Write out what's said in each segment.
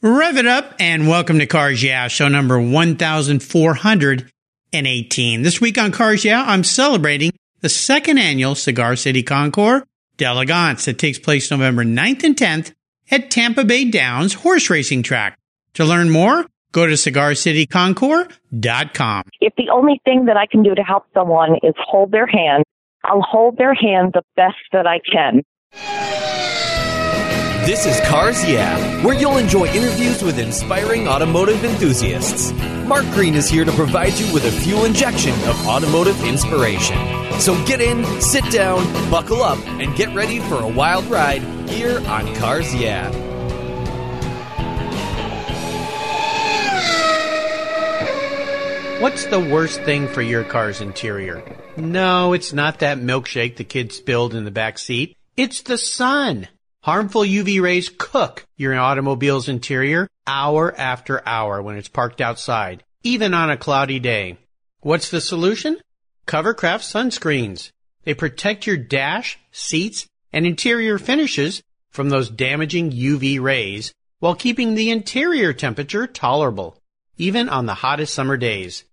Rev it up and welcome to Cars Yeah, show number 1418. This week on Cars Yeah, I'm celebrating the second annual Cigar City Concours d'Elegance that takes place November 9th and 10th at Tampa Bay Downs Horse Racing Track. To learn more, go to cigarcityconcours.com. If the only thing that I can do to help someone is hold their hand, I'll hold their hand the best that I can. This is Cars Yeah, where you'll enjoy interviews with inspiring automotive enthusiasts. Mark Green is here to provide you with a fuel injection of automotive inspiration. So get in, sit down, buckle up, and get ready for a wild ride here on Cars Yeah. What's the worst thing for your car's interior? No, it's not that milkshake the kid spilled in the back seat. It's the sun. Harmful UV rays cook your automobile's interior hour after hour when it's parked outside, even on a cloudy day. What's the solution? Covercraft sunscreens. They protect your dash, seats, and interior finishes from those damaging UV rays while keeping the interior temperature tolerable, even on the hottest summer days.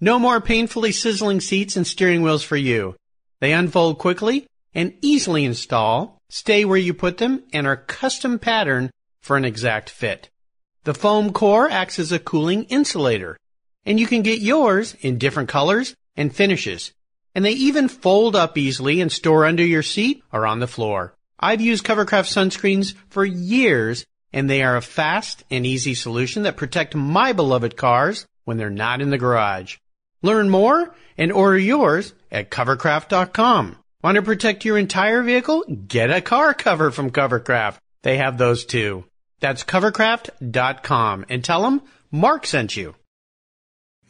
No more painfully sizzling seats and steering wheels for you. They unfold quickly and easily install, stay where you put them, and are custom patterned for an exact fit. The foam core acts as a cooling insulator, and you can get yours in different colors and finishes. And they even fold up easily and store under your seat or on the floor. I've used Covercraft sunscreens for years, and they are a fast and easy solution that protect my beloved cars when they're not in the garage. Learn more and order yours at covercraft.com. Want to protect your entire vehicle? Get a car cover from Covercraft. They have those too. That's covercraft.com and tell them Mark sent you.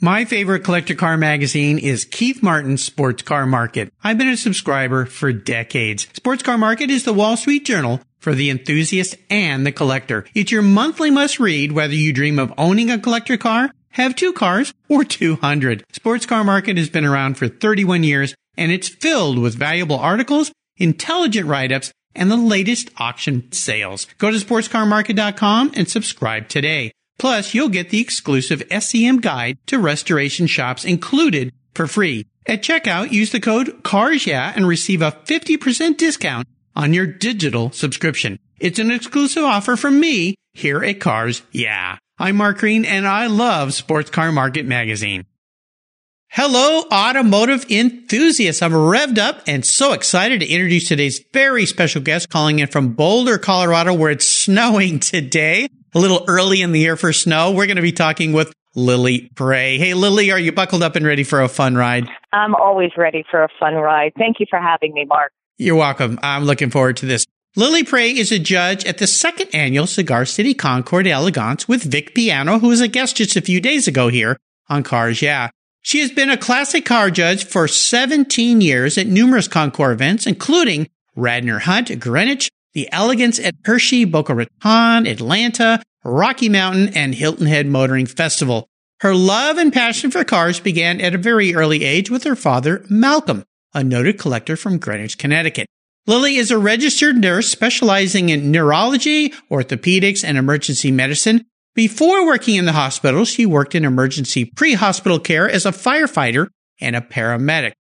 My favorite collector car magazine is Keith Martin's Sports Car Market. I've been a subscriber for decades. Sports Car Market is the Wall Street Journal for the enthusiast and the collector. It's your monthly must read whether you dream of owning a collector car, have two cars, or 200. Sports Car Market has been around for 31 years and it's filled with valuable articles, intelligent write-ups, and the latest auction sales. Go to sportscarmarket.com and subscribe today. Plus, you'll get the exclusive SCM guide to restoration shops included for free. At checkout, use the code CARSYEAH and receive a 50% discount on your digital subscription. It's an exclusive offer from me here at Cars Yeah. I'm Mark Green and I love Sports Car Market Magazine. Hello, automotive enthusiasts. I'm revved up and so excited to introduce today's very special guest calling in from Boulder, Colorado, where it's snowing today. A little early in the year for snow. We're going to be talking with Lily Pray. Hey, Lily, are you buckled up and ready for a fun ride? I'm always ready for a fun ride. Thank you for having me, Mark. You're welcome. I'm looking forward to this. Lily Pray is a judge at the second annual Cigar City Concours Elegance with Vic Piano, who was a guest just a few days ago here on Cars Yeah. She has been a classic car judge for 17 years at numerous Concours events, including Radnor Hunt, Greenwich, the Elegance at Hershey, Boca Raton, Atlanta, Rocky Mountain, and Hilton Head Motoring Festival. Her love and passion for cars began at a very early age with her father, Malcolm, a noted collector from Greenwich, Connecticut. Lily is a registered nurse specializing in neurology, orthopedics, and emergency medicine. Before working in the hospital, she worked in emergency pre-hospital care as a firefighter and a paramedic.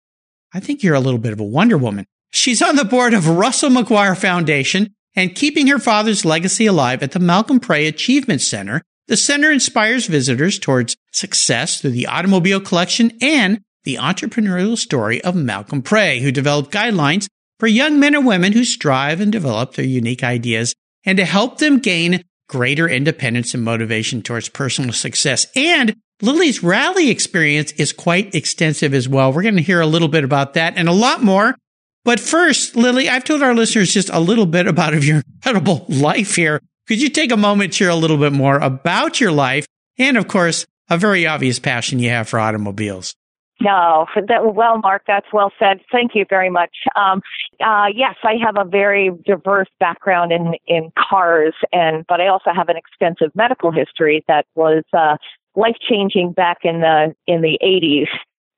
I think you're a little bit of a Wonder Woman. She's on the board of Russell McGuire Foundation and keeping her father's legacy alive at the Malcolm Pray Achievement Center. The center inspires visitors towards success through the automobile collection and the entrepreneurial story of Malcolm Pray, who developed guidelines for young men and women who strive and develop their unique ideas and to help them gain greater independence and motivation towards personal success. And Lily's rally experience is quite extensive as well. We're going to hear a little bit about that and a lot more. But first, Lily, I've told our listeners just a little bit about of your incredible life here. Could you take a moment to share a little bit more about your life and, of course, a very obvious passion you have for automobiles? No, that, well, Mark, that's well said. Thank you very much. Um, uh, yes, I have a very diverse background in in cars, and but I also have an extensive medical history that was uh, life changing back in the in the 80s.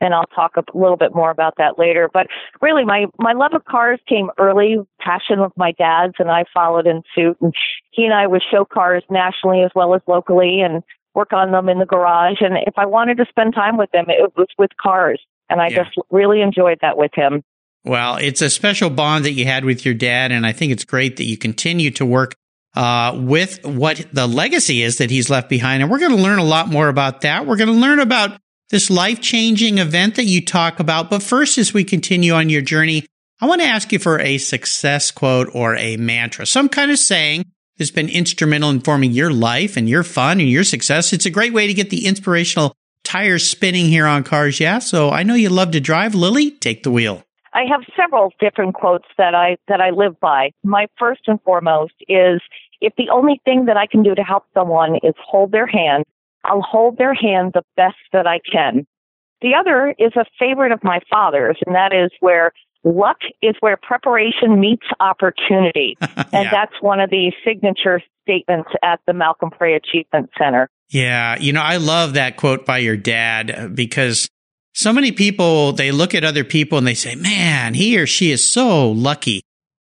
and I'll talk a little bit more about that later. But really, my my love of cars came early, passion of my dad's, and I followed in suit. And he and I would show cars nationally as well as locally, and work on them in the garage. And if I wanted to spend time with them, it was with cars, and I yeah. just really enjoyed that with him. Well, it's a special bond that you had with your dad, and I think it's great that you continue to work uh, with what the legacy is that he's left behind. And we're going to learn a lot more about that. We're going to learn about this life changing event that you talk about. But first, as we continue on your journey, I want to ask you for a success quote or a mantra, some kind of saying that's been instrumental in forming your life and your fun and your success. It's a great way to get the inspirational tires spinning here on Cars Yeah. So I know you love to drive. Lily, take the wheel. I have several different quotes that I that I live by. My first and foremost is if the only thing that I can do to help someone is hold their hand, I'll hold their hand the best that I can. The other is a favorite of my father's, and that is where luck is where preparation meets opportunity. and yeah. that's one of the signature statements at the Malcolm Pray Achievement Center. Yeah. You know, I love that quote by your dad because so many people, they look at other people and they say, man, he or she is so lucky.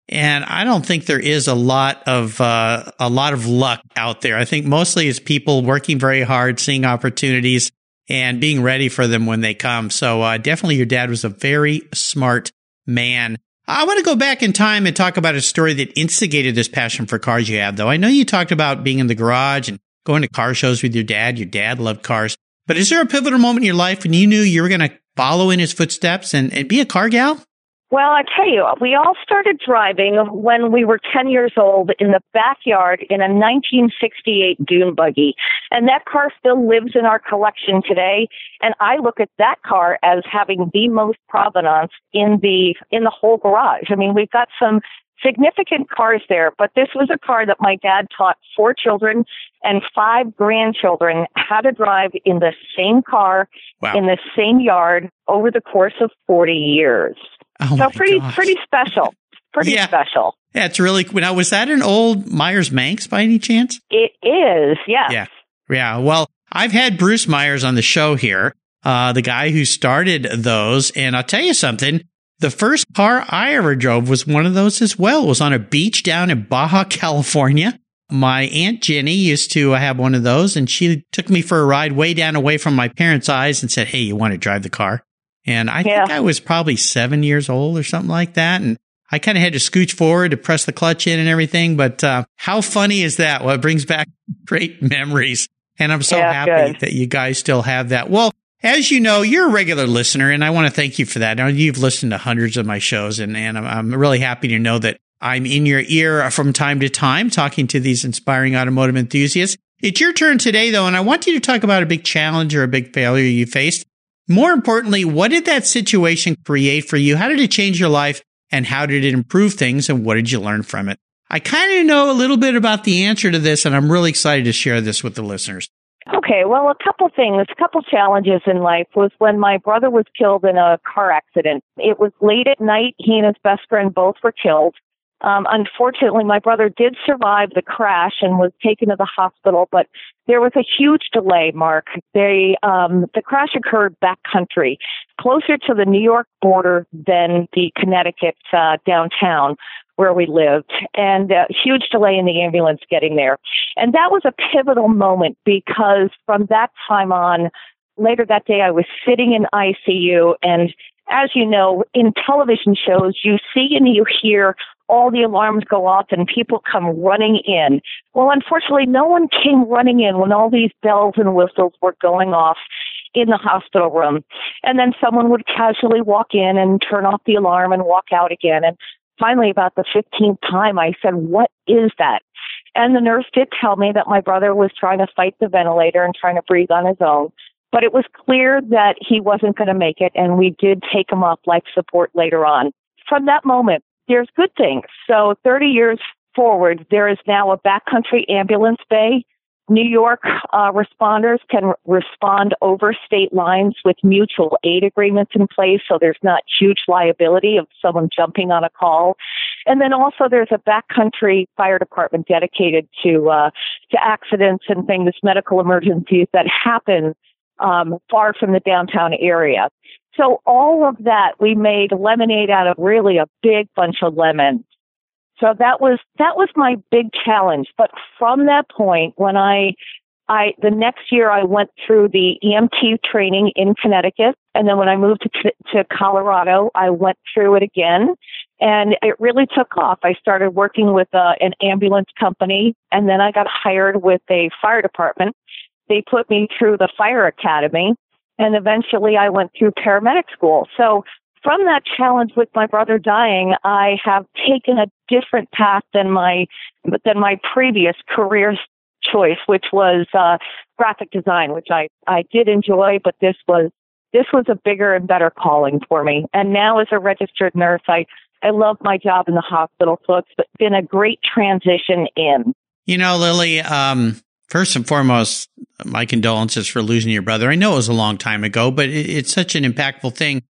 And I don't think there is a lot of uh, a lot of luck out there. I think mostly it's people working very hard, seeing opportunities, and being ready for them when they come. So uh, definitely, your dad was a very smart man. I want to go back in time and talk about a story that instigated this passion for cars you have, though. I know you talked about being in the garage and going to car shows with your dad. Your dad loved cars. But is there a pivotal moment in your life when you knew you were going to follow in his footsteps and, and be a car gal? Well, I tell you, we all started driving when we were 10 years old in the backyard in a 1968 dune buggy. And that car still lives in our collection today. And I look at that car as having the most provenance in the, in the whole garage. I mean, we've got some significant cars there, but this was a car that my dad taught four children and five grandchildren how to drive in the same car, wow. in the same yard over the course of 40 years. Oh so pretty, gosh. pretty special. Pretty yeah. special. Yeah, it's really. Cool. Now, was that an old Myers Manx by any chance? It is. Yes. Yeah. Yeah. Well, I've had Bruce Myers on the show here, uh, the guy who started those, and I'll tell you something. The first car I ever drove was one of those as well. It was on a beach down in Baja, California. My aunt Jenny used to have one of those and she took me for a ride way down away from my parents' eyes and said, Hey, you want to drive the car? And I yeah. think I was probably seven years old or something like that. And I kind of had to scooch forward to press the clutch in and everything. But uh, how funny is that? Well, it brings back great memories. And I'm so yeah, happy good. that you guys still have that. Well, as you know, you're a regular listener, and I want to thank you for that. Now, you've listened to hundreds of my shows, and, and I'm, I'm really happy to know that I'm in your ear from time to time talking to these inspiring automotive enthusiasts. It's your turn today, though, and I want you to talk about a big challenge or a big failure you faced. More importantly, what did that situation create for you? How did it change your life? And how did it improve things? And what did you learn from it? I kind of know a little bit about the answer to this, and I'm really excited to share this with the listeners. Okay, well, a couple things, a couple challenges in life was when my brother was killed in a car accident. It was late at night. He and his best friend both were killed. Um, unfortunately, my brother did survive the crash and was taken to the hospital, but there was a huge delay, Mark. They, um, the crash occurred backcountry, closer to the New York border than the Connecticut uh, downtown where we lived, and a huge delay in the ambulance getting there. And that was a pivotal moment because from that time on, later that day, I was sitting in ICU and as you know, in television shows, you see and you hear all the alarms go off and people come running in. Well, unfortunately, no one came running in when all these bells and whistles were going off in the hospital room. And then someone would casually walk in and turn off the alarm and walk out again. And finally, about the 15th time, I said, What is that? And the nurse did tell me that my brother was trying to fight the ventilator and trying to breathe on his own. But it was clear that he wasn't going to make it, and we did take him off life support later on. From that moment, there's good things. So 30 years forward, there is now a backcountry ambulance bay. New York uh, responders can respond over state lines with mutual aid agreements in place, so there's not huge liability of someone jumping on a call. And then also there's a backcountry fire department dedicated to uh, to accidents and things, medical emergencies that happen um, far from the downtown area. So all of that, we made lemonade out of really a big bunch of lemons. So that was, that was my big challenge. But from that point, when I, I, the next year I went through the EMT training in Connecticut. And then when I moved to, to Colorado, I went through it again and it really took off. I started working with uh, an ambulance company and then I got hired with a fire department. They put me through the fire academy and eventually I went through paramedic school. So from that challenge with my brother dying, I have taken a different path than my than my previous career choice, which was uh, graphic design, which I I did enjoy, but this was this was a bigger and better calling for me. And now, as a registered nurse, I I love my job in the hospital, so it's been a great transition in. You know, Lily. Um, first and foremost, my condolences for losing your brother. I know it was a long time ago, but it, it's such an impactful thing.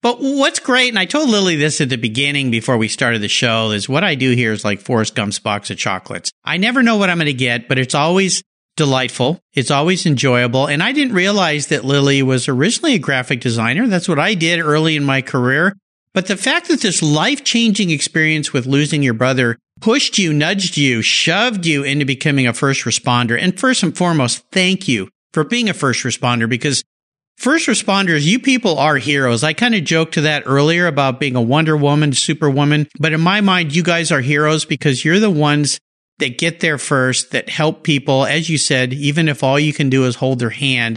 But what's great, and I told Lily this at the beginning before we started the show, is what I do here is like Forrest Gump's box of chocolates. I never know what I'm going to get, but it's always delightful. It's always enjoyable. And I didn't realize that Lily was originally a graphic designer. That's what I did early in my career. But the fact that this life changing experience with losing your brother pushed you, nudged you, shoved you into becoming a first responder. And first and foremost, thank you for being a first responder because First responders, you people are heroes. I kind of joked to that earlier about being a Wonder Woman, Superwoman, but in my mind, you guys are heroes because you're the ones that get there first, that help people. As you said, even if all you can do is hold their hand,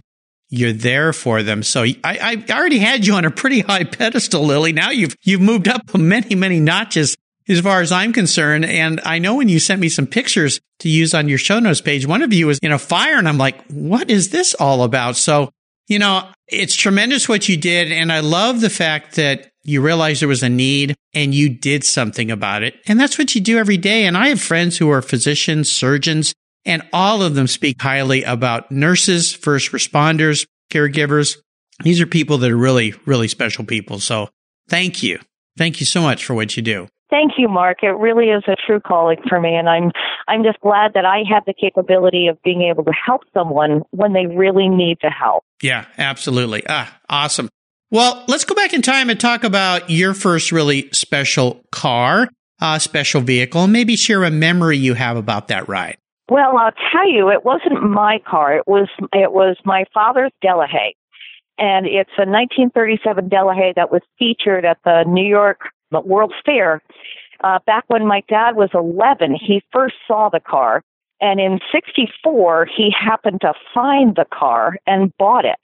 you're there for them. So I, I already had you on a pretty high pedestal, Lily. Now you've, you've moved up many, many notches as far as I'm concerned. And I know when you sent me some pictures to use on your show notes page, one of you was in a fire and I'm like, what is this all about? So you know, it's tremendous what you did. And I love the fact that you realized there was a need and you did something about it. And that's what you do every day. And I have friends who are physicians, surgeons, and all of them speak highly about nurses, first responders, caregivers. These are people that are really, really special people. So thank you. Thank you so much for what you do. Thank you, Mark. It really is a true calling for me, and I'm I'm just glad that I have the capability of being able to help someone when they really need the help. Yeah, absolutely. Ah, awesome. Well, let's go back in time and talk about your first really special car, uh, special vehicle, and maybe share a memory you have about that ride. Well, I'll tell you, it wasn't my car. It was it was my father's Delahaye, and it's a 1937 Delahaye that was featured at the New York World's Fair. Uh, back when my dad was 11, he first saw the car. And in 64, he happened to find the car and bought it.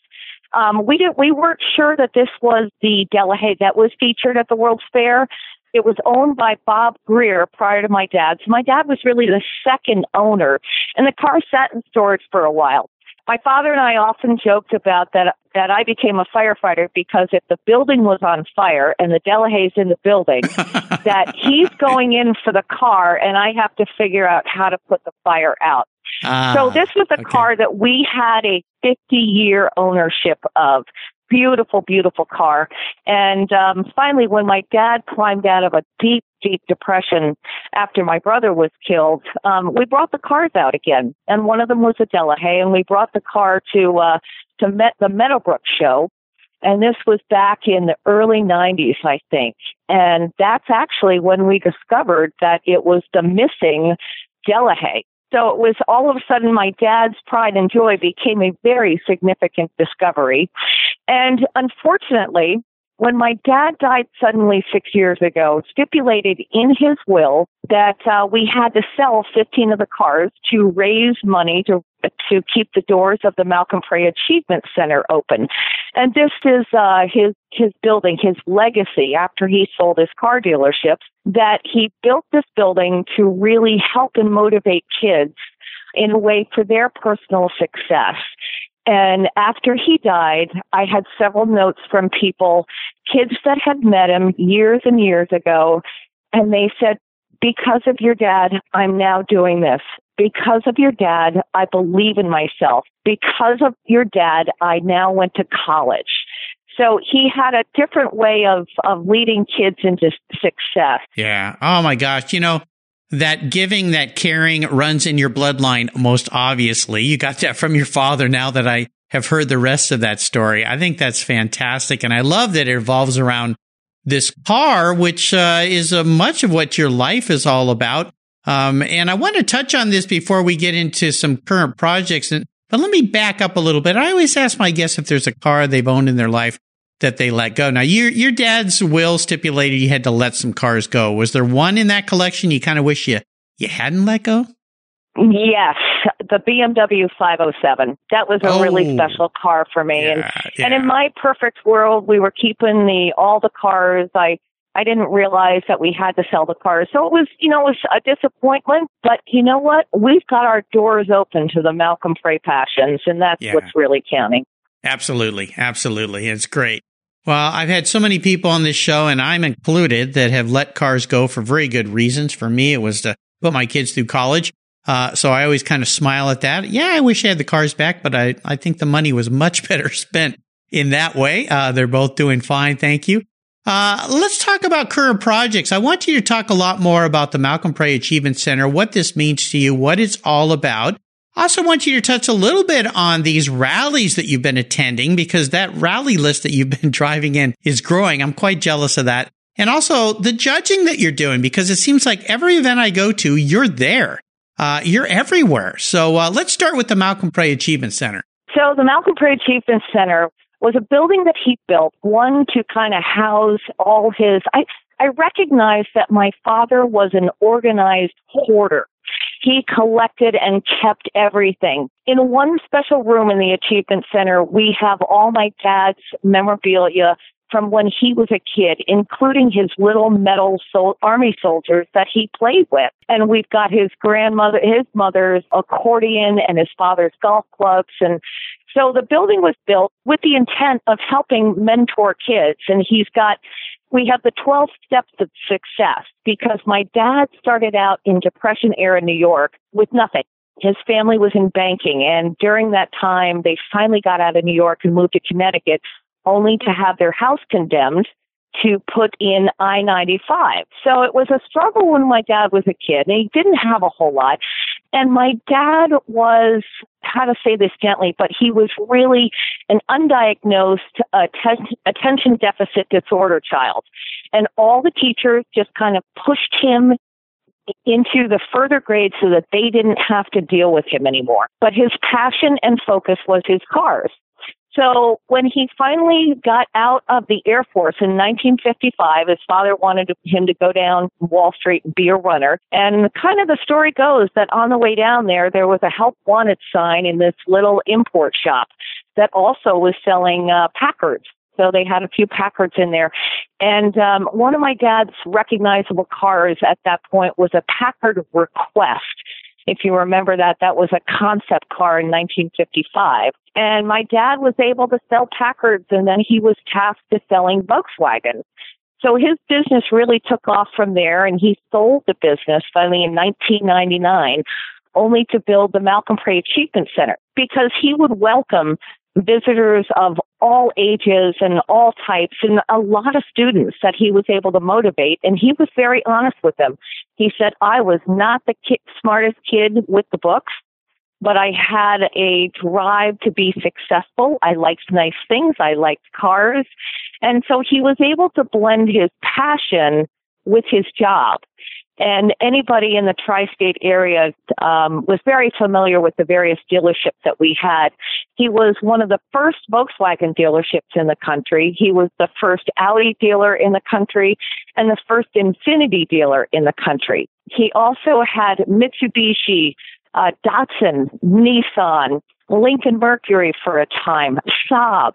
Um, we didn't, we weren't sure that this was the Delahaye that was featured at the World's Fair. It was owned by Bob Greer prior to my dad. So my dad was really the second owner. And the car sat in storage for a while. My father and I often joked about that that I became a firefighter because if the building was on fire and the Delahaye's in the building, that he's going in for the car and I have to figure out how to put the fire out. Ah, so this was a okay. car that we had a 50 year ownership of beautiful, beautiful car. And um, finally, when my dad climbed out of a deep, deep depression after my brother was killed, um, we brought the cars out again. And one of them was a Delahaye, and we brought the car to uh, to Met- the Meadowbrook show. And this was back in the early 90s, I think. And that's actually when we discovered that it was the missing Delahaye. So it was all of a sudden my dad's pride and joy became a very significant discovery. And unfortunately, when my dad died suddenly six years ago, stipulated in his will that uh, we had to sell 15 of the cars to raise money to to keep the doors of the Malcolm Pray Achievement Center open. And this is uh, his his building, his legacy after he sold his car dealerships. That he built this building to really help and motivate kids in a way for their personal success. And after he died, I had several notes from people, kids that had met him years and years ago, and they said, because of your dad, I'm now doing this. Because of your dad, I believe in myself. Because of your dad, I now went to college. So he had a different way of, of leading kids into success. Yeah. Oh my gosh. You know, that giving, that caring runs in your bloodline most obviously. You got that from your father now that I have heard the rest of that story. I think that's fantastic. And I love that it revolves around this car, which uh, is much of what your life is all about. Um, and I want to touch on this before we get into some current projects. And, but let me back up a little bit. I always ask my guests if there's a car they've owned in their life that they let go. Now, your your dad's will stipulated you had to let some cars go. Was there one in that collection you kind of wish you you hadn't let go? Yes, the BMW 507. That was a oh, really special car for me. Yeah, and yeah. and in my perfect world, we were keeping the all the cars. I I didn't realize that we had to sell the cars. So it was, you know, it was a disappointment, but you know what? We've got our doors open to the Malcolm Pray passions and that's yeah. what's really counting. Absolutely. Absolutely. It's great. Well, I've had so many people on this show and I'm included that have let cars go for very good reasons. For me, it was to put my kids through college. Uh, so I always kind of smile at that. Yeah, I wish I had the cars back, but I, I think the money was much better spent in that way. Uh, they're both doing fine. Thank you. Uh, let's talk about current projects. I want you to talk a lot more about the Malcolm Pray Achievement Center, what this means to you, what it's all about. Also want you to touch a little bit on these rallies that you've been attending because that rally list that you've been driving in is growing. I'm quite jealous of that. And also the judging that you're doing because it seems like every event I go to, you're there. Uh, you're everywhere. So uh, let's start with the Malcolm Pray Achievement Center. So the Malcolm Pray Achievement Center was a building that he built, one to kind of house all his. I I recognized that my father was an organized hoarder. He collected and kept everything. In one special room in the Achievement Center, we have all my dad's memorabilia from when he was a kid, including his little metal sol- army soldiers that he played with. And we've got his grandmother, his mother's accordion and his father's golf clubs. And so the building was built with the intent of helping mentor kids. And he's got, we have the 12 steps of success because my dad started out in Depression era New York with nothing. His family was in banking and during that time they finally got out of New York and moved to Connecticut only to have their house condemned to put in I 95. So it was a struggle when my dad was a kid, and he didn't have a whole lot. And my dad was, how to say this gently, but he was really an undiagnosed atten- attention deficit disorder child. And all the teachers just kind of pushed him into the further grades so that they didn't have to deal with him anymore. But his passion and focus was his cars. So when he finally got out of the Air Force in 1955, his father wanted him to go down Wall Street and be a runner. And kind of the story goes that on the way down there, there was a help wanted sign in this little import shop that also was selling uh, Packards. So they had a few Packards in there. And um, one of my dad's recognizable cars at that point was a Packard Request. If you remember that, that was a concept car in 1955. And my dad was able to sell Packards and then he was tasked to selling Volkswagen. So his business really took off from there and he sold the business finally in 1999 only to build the Malcolm Pray Achievement Center because he would welcome visitors of all ages and all types and a lot of students that he was able to motivate and he was very honest with them. He said, I was not the smartest kid with the books, but I had a drive to be successful. I liked nice things. I liked cars. And so he was able to blend his passion with his job. And anybody in the tri-state area um, was very familiar with the various dealerships that we had. He was one of the first Volkswagen dealerships in the country. He was the first Audi dealer in the country and the first Infiniti dealer in the country. He also had Mitsubishi, uh, Datsun, Nissan, Lincoln Mercury for a time, Saab.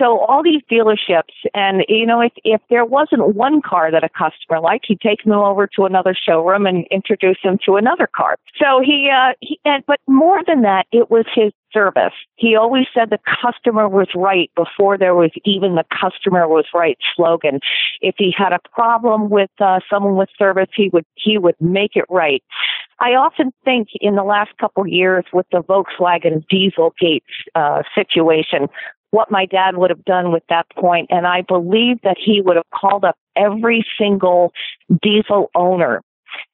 So all these dealerships, and you know, if if there wasn't one car that a customer liked, he'd take them over to another showroom and introduce them to another car. So he, uh, he, and but more than that, it was his service. He always said the customer was right before there was even the customer was right slogan. If he had a problem with uh, someone with service, he would he would make it right. I often think in the last couple years with the Volkswagen Dieselgate uh, situation, what my dad would have done with that point, and I believe that he would have called up every single diesel owner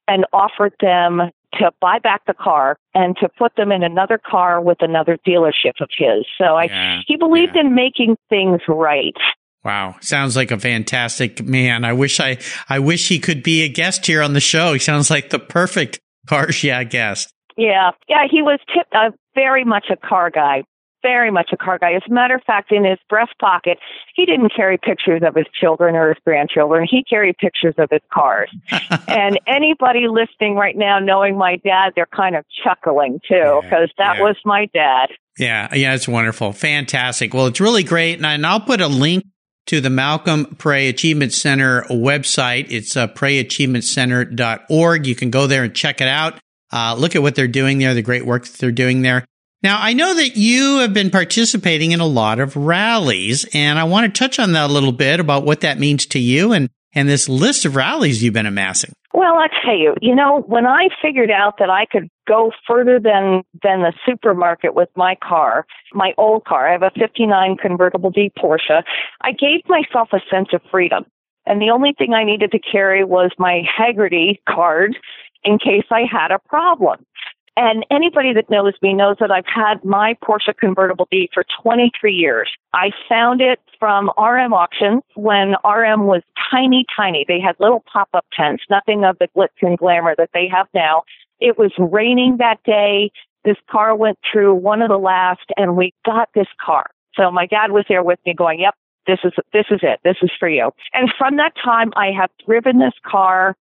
and offered them to buy back the car and to put them in another car with another dealership of his. So I, he believed yeah. in making things right. Wow, sounds like a fantastic man. I wish I, I wish he could be a guest here on the show. He sounds like the perfect car Yeah guest. Yeah, yeah, he was tip, uh, very much a car guy. Very much a car guy. As a matter of fact, in his breast pocket, he didn't carry pictures of his children or his grandchildren. He carried pictures of his cars. and anybody listening right now, knowing my dad, they're kind of chuckling too, Yeah, because that yeah. was my dad. Yeah, yeah, it's wonderful. Fantastic. Well, it's really great. And, I, and I'll put a link to the Malcolm Pray Achievement Center website. It's uh, prayachievementcenter.org. You can go there and check it out. Uh, look at what they're doing there, the great work that they're doing there. Now, I know that you have been participating in a lot of rallies, and I want to touch on that a little bit about what that means to you and, and this list of rallies you've been amassing. Well, I tell you, you know, when I figured out that I could go further than than the supermarket with my car, my old car, I have a 59 convertible D Porsche, I gave myself a sense of freedom. And the only thing I needed to carry was my Hagerty card in case I had a problem. And anybody that knows me knows that I've had my Porsche convertible D for 23 years. I found it from RM auctions when RM was tiny, tiny. They had little pop-up tents, nothing of the glitz and glamour that they have now. It was raining that day. This car went through one of the last and we got this car. So my dad was there with me going, yep, this is, this is it. This is for you. And from that time, I have driven this car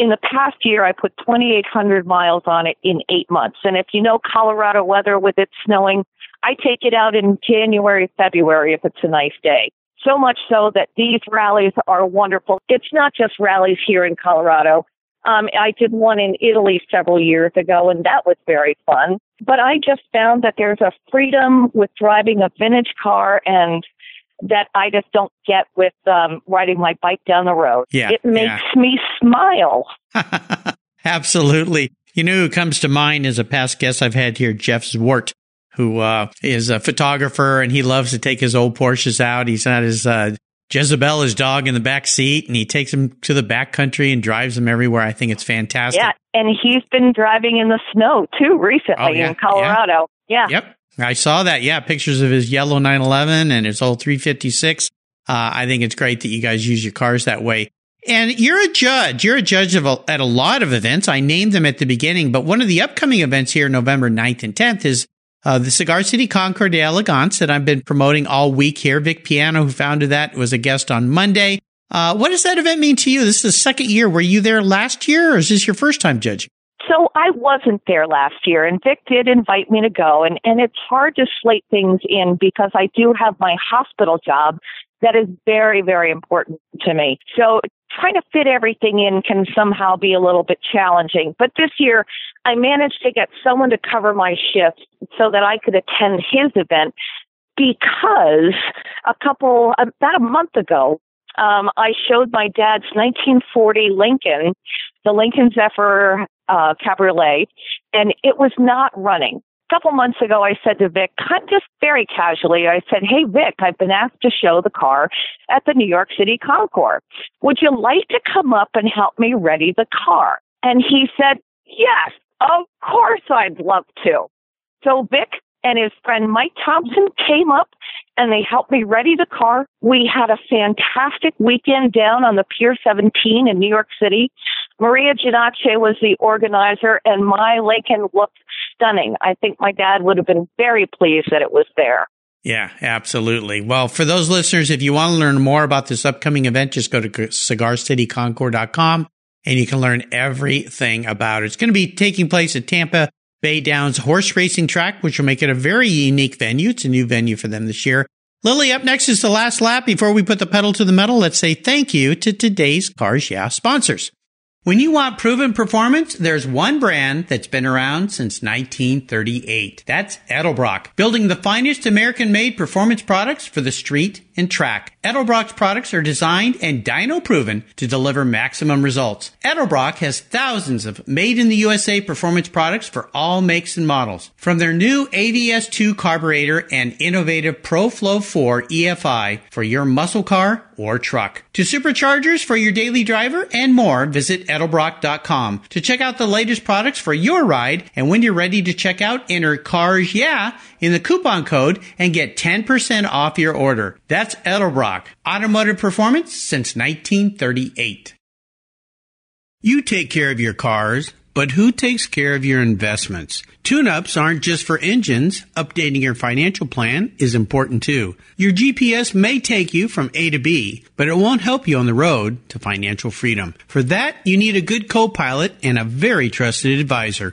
in the past year, I put 2,800 miles on it in eight months. And if you know Colorado weather with it snowing, I take it out in January, February if it's a nice day. So much so that these rallies are wonderful. It's not just rallies here in Colorado. Um, I did one in Italy several years ago, and that was very fun. But I just found that there's a freedom with driving a vintage car and that I just don't get with um, riding my bike down the road. Yeah, it makes yeah. me smile. Absolutely. You know who comes to mind as a past guest I've had here, Jeff Zwart, who uh, is a photographer and he loves to take his old Porsches out. He's got his uh, Jezebel, his dog, in the back seat, and he takes him to the back country and drives him everywhere. I think it's fantastic. Yeah, and he's been driving in the snow too recently Oh, yeah, in Colorado. Yeah. Yep. I saw that. Yeah. Pictures of his yellow 911 and his old 356. Uh, I think it's great that you guys use your cars that way. And you're a judge. You're a judge of a, at a lot of events. I named them at the beginning, but one of the upcoming events here, November 9th and 10th, is uh, the Cigar City Concours Elegance that I've been promoting all week here. Vic Piano, who founded that, was a guest on Monday. Uh, what does that event mean to you? This is the second year. Were you there last year or is this your first time judging? So I wasn't there last year, and Vic did invite me to go, and, and it's hard to slate things in because I do have my hospital job that is very, very important to me. So trying to fit everything in can somehow be a little bit challenging. But this year, I managed to get someone to cover my shift so that I could attend his event because a couple, about a month ago, um, I showed my dad's 1940 Lincoln, the Lincoln Zephyr uh, Cabriolet, and it was not running. A couple months ago, I said to Vic, just very casually, I said, Hey, Vic, I've been asked to show the car at the New York City Concours. Would you like to come up and help me ready the car? And he said, Yes, of course I'd love to. So Vic and his friend Mike Thompson came up and they helped me ready the car. We had a fantastic weekend down on the Pier 17 in New York City. Maria Giannace was the organizer and my Lincoln looked stunning. I think my dad would have been very pleased that it was there. Yeah, absolutely. Well, for those listeners, if you want to learn more about this upcoming event, just go to cigarcityconcours.com and you can learn everything about it. It's going to be taking place at Tampa Bay Downs Horse Racing Track, which will make it a very unique venue. It's a new venue for them this year. Lily, up next is the last lap. Before we put the pedal to the metal, let's say thank you to today's Cars Yeah sponsors. When you want proven performance, there's one brand that's been around since 1938. That's Edelbrock, building the finest American-made performance products for the street and track. Edelbrock's products are designed and dyno proven to deliver maximum results. Edelbrock has thousands of made in the USA performance products for all makes and models. From their new AVS2 carburetor and innovative ProFlow 4 EFI for your muscle car or truck. To superchargers for your daily driver and more, visit edelbrock.com. To check out the latest products for your ride, and when you're ready to check out, enter CARS YEAH in the coupon code and get 10% off your order. Edelbrock, automotive performance since 1938. You take care of your cars but who takes care of your investments? Tune-ups aren't just for engines. Updating your financial plan is important too. Your GPS may take you from A to B, but it won't help you on the road to financial freedom. For that, you need a good co-pilot and a very trusted advisor.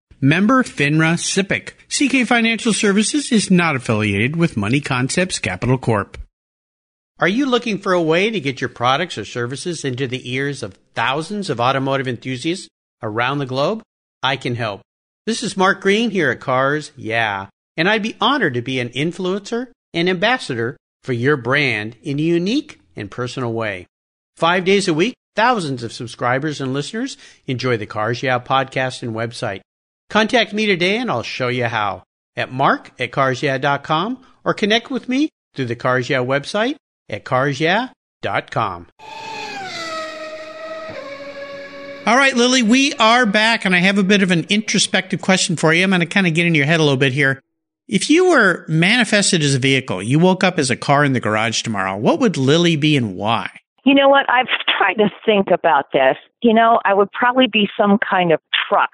Member FINRA SIPC. CK Financial Services is not affiliated with Money Concepts Capital Corp. Are you looking for a way to get your products or services into the ears of thousands of automotive enthusiasts around the globe? I can help. This is Mark Green here at Cars Yeah, and I'd be honored to be an influencer and ambassador for your brand in a unique and personal way. Five days a week, thousands of subscribers and listeners enjoy the Cars Yeah podcast and website. Contact me today and I'll show you how at mark at carsyeah.com or connect with me through the Cars Yeah website at carsyeah.com. All right, Lily, we are back, and I have a bit of an introspective question for you. I'm going to kind of get in your head a little bit here. If you were manifested as a vehicle, you woke up as a car in the garage tomorrow, what would Lily be and why? You know what? I've tried to think about this. You know, I would probably be some kind of truck,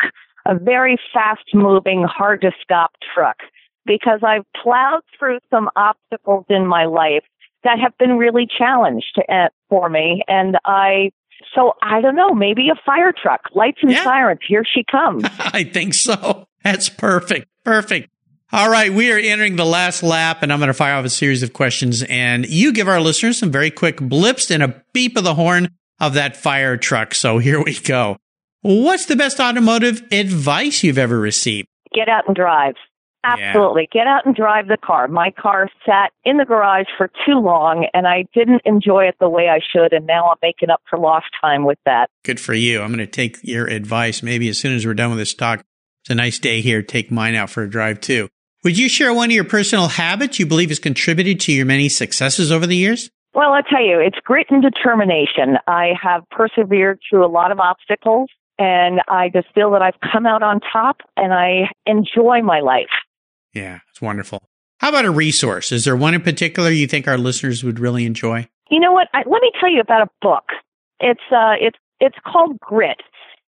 a very fast moving, hard to stop truck, because I've plowed through some obstacles in my life that have been really challenged uh, for me. And I, so I don't know, maybe a fire truck, lights and yeah. sirens. Here she comes. I think so. That's perfect. Perfect. All right, we are entering the last lap, and I'm going to fire off a series of questions, and you give our listeners some very quick blips and a beep of the horn of that fire truck. So here we go. What's the best automotive advice you've ever received? Get out and drive. Absolutely. Yeah. Get out and drive the car. My car sat in the garage for too long and I didn't enjoy it the way I should. And now I'm making up for lost time with that. Good for you. I'm going to take your advice. Maybe as soon as we're done with this talk, it's a nice day here. Take mine out for a drive too. Would you share one of your personal habits you believe has contributed to your many successes over the years? Well, I'll tell you, it's grit and determination. I have persevered through a lot of obstacles and I just feel that I've come out on top and I enjoy my life. Yeah, it's wonderful. How about a resource? Is there one in particular you think our listeners would really enjoy? You know what? I, let me tell you about a book. It's uh, it's it's called Grit,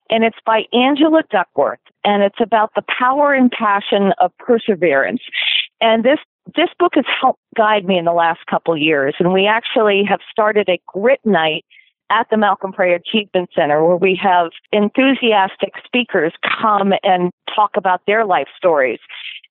and it's by Angela Duckworth, and it's about the power and passion of perseverance. And this this book has helped guide me in the last couple years, and we actually have started a Grit Night at the Malcolm Perry Achievement Center where we have enthusiastic speakers come and talk about their life stories.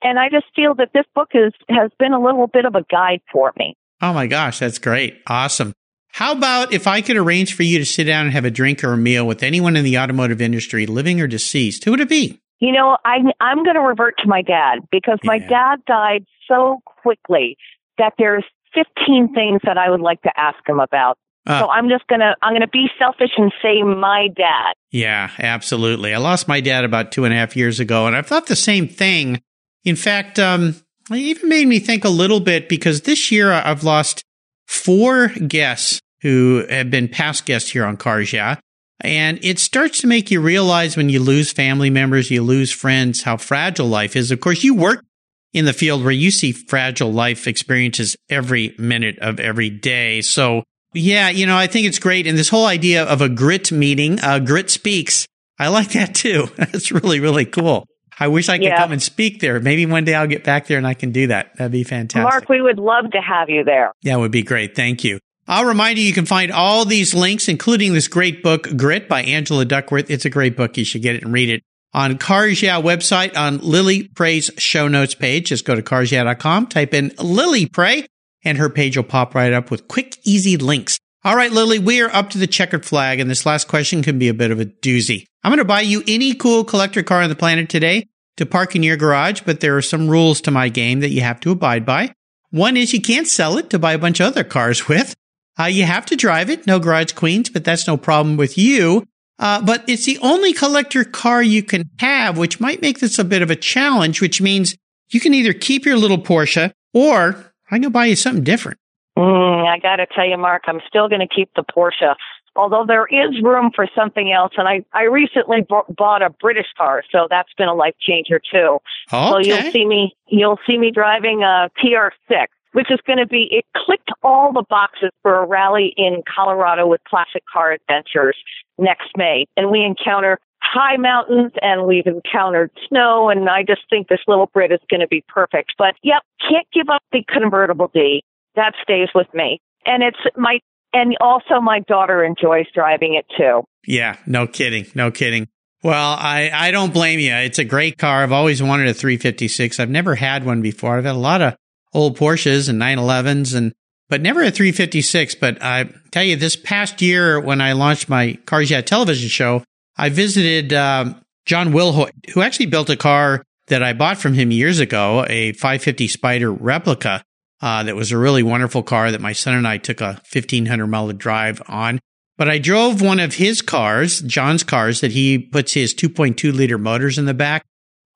And I just feel that this book is, has been a little bit of a guide for me. Oh my gosh, that's great. Awesome. How about if I could arrange for you to sit down and have a drink or a meal with anyone in the automotive industry, living or deceased? Who would it be? You know, I, I'm going to revert to my dad because yeah. my dad died so quickly that there's 15 things that I would like to ask him about. Uh, so I'm just gonna I'm gonna be selfish and say my dad. Yeah, absolutely. I lost my dad about two and a half years ago, and I've thought the same thing in fact, um, it even made me think a little bit because this year I've lost four guests who have been past guests here on Cars Yeah. And it starts to make you realize when you lose family members, you lose friends, how fragile life is. Of course, you work in the field where you see fragile life experiences every minute of every day. So yeah, you know, I think it's great. And this whole idea of a grit meeting, uh, grit speaks. I like that too. That's really, really cool. I wish I could yeah. come and speak there. Maybe one day I'll get back there and I can do that. That'd be fantastic. Mark, we would love to have you there. Yeah, it would be great. Thank you. I'll remind you, you can find all these links, including this great book, Grit by Angela Duckworth. It's a great book. You should get it and read it on Cars Yeah website on Lily Pray's show notes page. Just go to carsyeah.com, type in Lily Pray, and her page will pop right up with quick, easy links. All right, Lily, we are up to the checkered flag, and this last question can be a bit of a doozy. I'm going to buy you any cool collector car on the planet today to park in your garage, but there are some rules to my game that you have to abide by. One is you can't sell it to buy a bunch of other cars with. Uh, you have to drive it, no garage queens, but that's no problem with you. Uh, but it's the only collector car you can have, which might make this a bit of a challenge, which means you can either keep your little Porsche or I can buy you something different. Mm, I got to tell you, Mark, I'm still going to keep the Porsche. Although there is room for something else, and I I recently b- bought a British car, so that's been a life changer too. Okay. So you'll see me you'll see me driving a TR6, which is going to be it clicked all the boxes for a rally in Colorado with Classic Car Adventures next May, and we encounter high mountains and we've encountered snow and I just think this little Brit is going to be perfect. But yep, can't give up the convertible D that stays with me. And it's my, and also my daughter enjoys driving it too. Yeah, no kidding. No kidding. Well, I, I don't blame you. It's a great car. I've always wanted a 356. I've never had one before. I've had a lot of old Porsches and 911s and, but never a 356. But I tell you, this past year when I launched my Cars Yeah television show, I visited, um, John Wilhoit, who actually built a car that I bought from him years ago, a 550 Spyder replica. Uh, that was a really wonderful car that my son and I took a 1500 mile drive on. But I drove one of his cars, John's cars, that he puts his 2.2 liter motors in the back.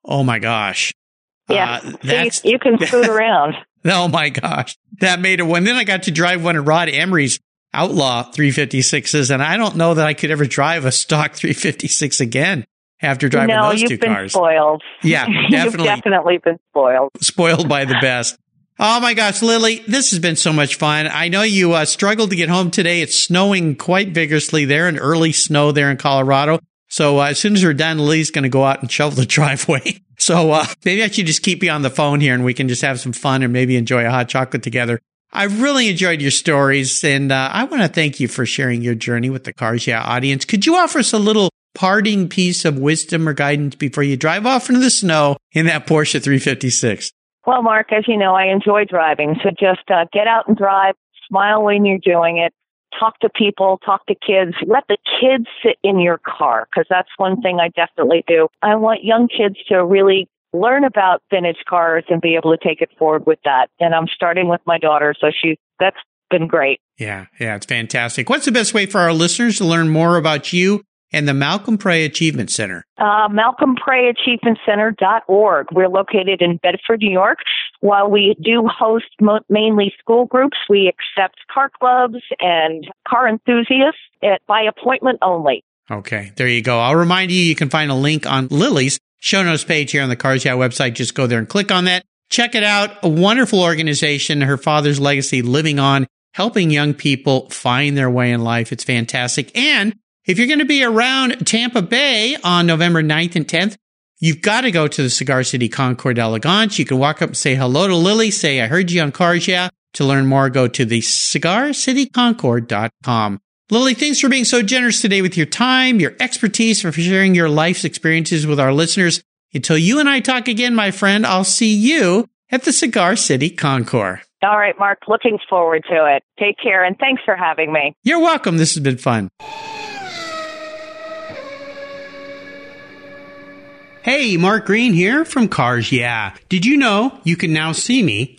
Oh my gosh. Yeah. Uh, that's, you, you can scoot around. Oh my gosh. That made it one. Then I got to drive one of Rod Emory's Outlaw 356s, and I don't know that I could ever drive a stock 356 again after driving no, those two cars. Spoiled. Yeah, definitely. definitely been spoiled. Spoiled by the best. Oh my gosh, Lily, this has been so much fun. I know you uh, struggled to get home today. It's snowing quite vigorously there and early snow there in Colorado. So uh, as soon as we're done, Lily's going to go out and shovel the driveway. So uh, maybe I should just keep you on the phone here and we can just have some fun and maybe enjoy a hot chocolate together. I really enjoyed your stories and uh, I want to thank you for sharing your journey with the Cars Yeah audience. Could you offer us a little parting piece of wisdom or guidance before you drive off into the snow in that Porsche 356? Well, Mark, as you know, I enjoy driving. So just uh, get out and drive, smile when you're doing it, talk to people, talk to kids, let the kids sit in your car because that's one thing I definitely do. I want young kids to really learn about vintage cars and be able to take it forward with that. And I'm starting with my daughter, so she that's been great. Yeah, yeah, it's fantastic. What's the best way for our listeners to learn more about you and the Malcolm Pray Achievement Center? Uh, MalcolmPrayAchievementCenter.org. We're located in Bedford, New York. While we do host mo- mainly school groups, we accept car clubs and car enthusiasts at, by appointment only. Okay, there you go. I'll remind you, you can find a link on Lily's show notes page here on the Cars Yeah website. Just go there and click on that. Check it out. A wonderful organization. Her father's legacy living on, helping young people find their way in life. It's fantastic. And if you're going to be around Tampa Bay on November 9th and 10th, you've got to go to the Cigar City Concours d'Elegance. You can walk up and say hello to Lily, say, I heard you on Cars Yeah. To learn more, go to the cigarcityconcours.com. Lily, thanks for being so generous today with your time, your expertise, for sharing your life's experiences with our listeners. Until you and I talk again, my friend, I'll see you at the Cigar City Concours. All right, Mark, looking forward to it. Take care and thanks for having me. You're welcome. This has been fun. Hey, Mark Green here from Cars Yeah. Did you know you can now see me